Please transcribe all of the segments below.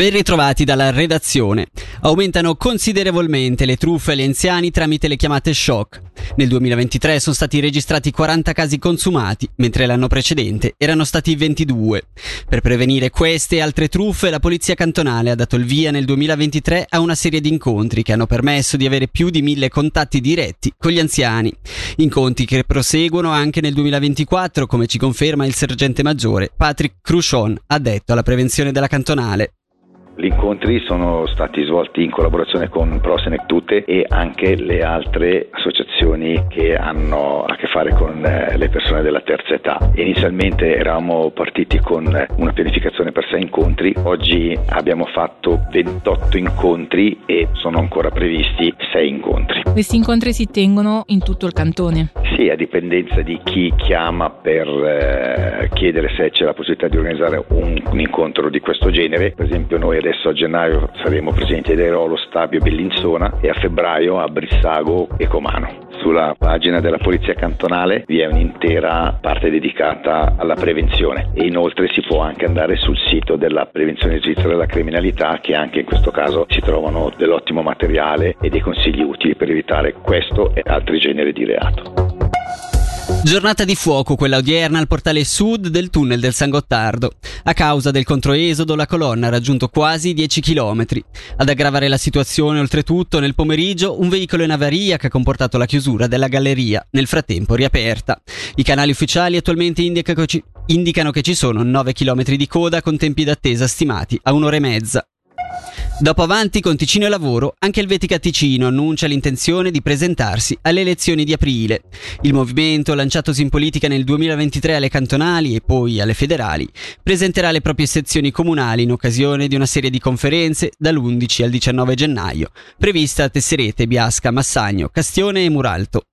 Ben ritrovati dalla redazione. Aumentano considerevolmente le truffe agli anziani tramite le chiamate shock. Nel 2023 sono stati registrati 40 casi consumati, mentre l'anno precedente erano stati 22. Per prevenire queste e altre truffe, la Polizia Cantonale ha dato il via nel 2023 a una serie di incontri che hanno permesso di avere più di mille contatti diretti con gli anziani. Incontri che proseguono anche nel 2024, come ci conferma il sergente maggiore Patrick Cruchon, addetto alla prevenzione della cantonale. Gli incontri sono stati svolti in collaborazione con Prosenec Tutte e anche le altre associazioni che hanno a che fare con eh, le persone della terza età. Inizialmente eravamo partiti con una pianificazione per sei incontri, oggi abbiamo fatto 28 incontri e sono ancora previsti sei incontri. Questi incontri si tengono in tutto il cantone? Sì, a dipendenza di chi chiama per eh, chiedere se c'è la possibilità di organizzare un, un incontro di questo genere. Per esempio noi adesso a gennaio saremo presenti ad Airolo, Stabio, Bellinzona e a febbraio a Brissago e Comano. Sulla pagina della Polizia Cantonale vi è un'intera parte dedicata alla prevenzione e inoltre si può anche andare sul sito della prevenzione svizzera della criminalità che anche in questo caso si trovano dell'ottimo materiale e dei consigli utili per evitare questo e altri generi di reato. Giornata di fuoco quella odierna al portale sud del tunnel del San Gottardo. A causa del controesodo la colonna ha raggiunto quasi 10 km. Ad aggravare la situazione oltretutto nel pomeriggio un veicolo in avaria che ha comportato la chiusura della galleria, nel frattempo riaperta. I canali ufficiali attualmente indicano che ci sono 9 km di coda con tempi d'attesa stimati a un'ora e mezza. Dopo avanti con Ticino e lavoro, anche il Vetica Ticino annuncia l'intenzione di presentarsi alle elezioni di aprile. Il movimento, lanciatosi in politica nel 2023 alle cantonali e poi alle federali, presenterà le proprie sezioni comunali in occasione di una serie di conferenze dall'11 al 19 gennaio, prevista a Tesserete, Biasca, Massagno, Castione e Muralto.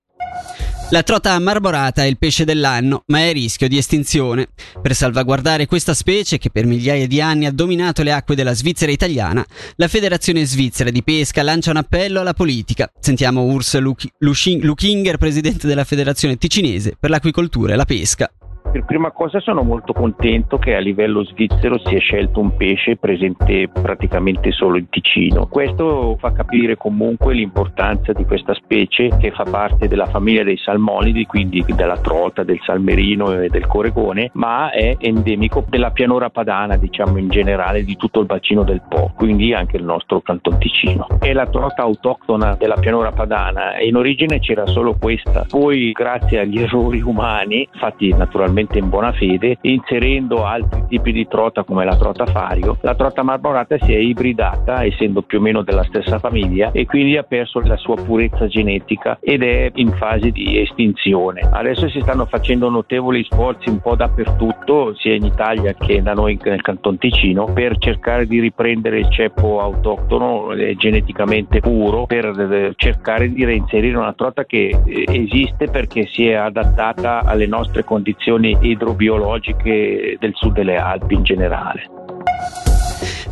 La trota marmorata è il pesce dell'anno, ma è a rischio di estinzione. Per salvaguardare questa specie, che per migliaia di anni ha dominato le acque della Svizzera italiana, la Federazione Svizzera di Pesca lancia un appello alla politica. Sentiamo Urs Lukinger, presidente della Federazione Ticinese per l'Aquicoltura e la Pesca. Per prima cosa sono molto contento che a livello svizzero si è scelto un pesce presente praticamente solo in Ticino. Questo fa capire comunque l'importanza di questa specie che fa parte della famiglia dei salmonidi, quindi della trota, del salmerino e del coregone, ma è endemico della pianura padana, diciamo in generale, di tutto il bacino del Po, quindi anche il nostro canton Ticino. È la trota autoctona della pianura padana e in origine c'era solo questa, poi grazie agli errori umani, fatti naturalmente totalmente in buona fede, inserendo altri tipi di trota come la trota fario, la trota marmorata si è ibridata essendo più o meno della stessa famiglia e quindi ha perso la sua purezza genetica ed è in fase di estinzione. Adesso si stanno facendo notevoli sforzi un po' dappertutto, sia in Italia che da noi nel Canton Ticino, per cercare di riprendere il ceppo autoctono eh, geneticamente puro, per eh, cercare di reinserire una trota che eh, esiste perché si è adattata alle nostre condizioni condizioni idrobiologiche del sud delle Alpi in generale.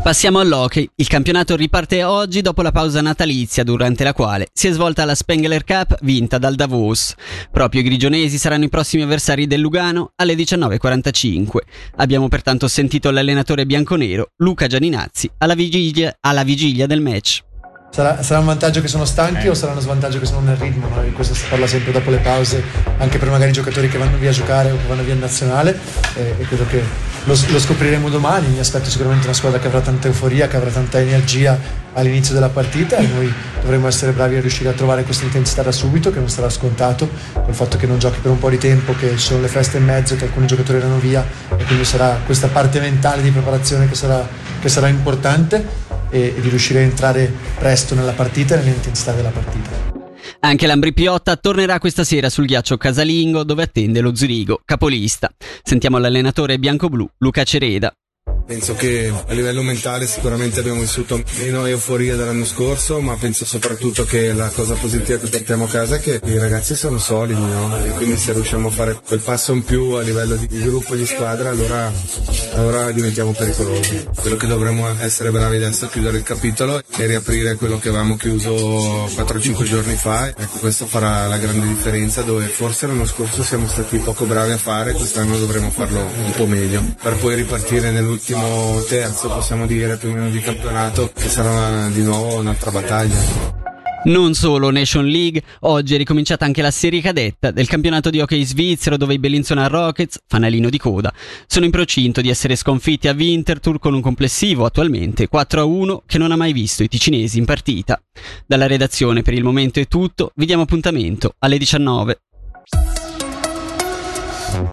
Passiamo all'hockey. Il campionato riparte oggi dopo la pausa natalizia durante la quale si è svolta la Spengler Cup vinta dal Davos. Proprio i grigionesi saranno i prossimi avversari del Lugano alle 19.45. Abbiamo pertanto sentito l'allenatore bianconero Luca Gianinazzi alla vigilia, alla vigilia del match. Sarà, sarà, un vantaggio che sono stanchi eh. o sarà uno svantaggio che sono nel ritmo? No? Questo si parla sempre dopo le pause, anche per magari giocatori che vanno via a giocare o che vanno via in nazionale e, e credo che lo, lo, scopriremo domani. Mi aspetto sicuramente una squadra che avrà tanta euforia, che avrà tanta energia all'inizio della partita e noi dovremo essere bravi a riuscire a trovare questa intensità da subito, che non sarà scontato, col fatto che non giochi per un po' di tempo, che ci sono le feste in mezzo, che alcuni giocatori erano via e quindi sarà questa parte mentale di preparazione che sarà, che sarà importante e, di riuscire a entrare presto nella partita e nell'intensità della partita. Anche l'Ambri Piotta tornerà questa sera sul ghiaccio casalingo dove attende lo Zurigo, capolista. Sentiamo l'allenatore bianco-blu Luca Cereda. Penso che a livello mentale sicuramente abbiamo vissuto meno euforia dell'anno scorso, ma penso soprattutto che la cosa positiva che portiamo a casa è che i ragazzi sono solidi, no? E quindi se riusciamo a fare quel passo in più a livello di, gruppo di squadra, allora, allora diventiamo pericolosi. Quello che dovremmo essere bravi adesso è chiudere il capitolo e riaprire quello che avevamo chiuso 4-5 giorni fa. Ecco, questo farà la grande differenza dove forse l'anno scorso siamo stati poco bravi a fare, quest'anno dovremo farlo un po' meglio per poi ripartire nell'ultimo l'ultimo terzo, possiamo dire, più o meno di campionato, che sarà di nuovo un'altra battaglia. Non solo Nation League, oggi è ricominciata anche la serie cadetta del campionato di hockey svizzero dove i Bellinzona Rockets, fanalino di coda, sono in procinto di essere sconfitti a Winterthur con un complessivo attualmente 4-1 che non ha mai visto i ticinesi in partita. Dalla redazione per il momento è tutto, vi diamo appuntamento alle 19.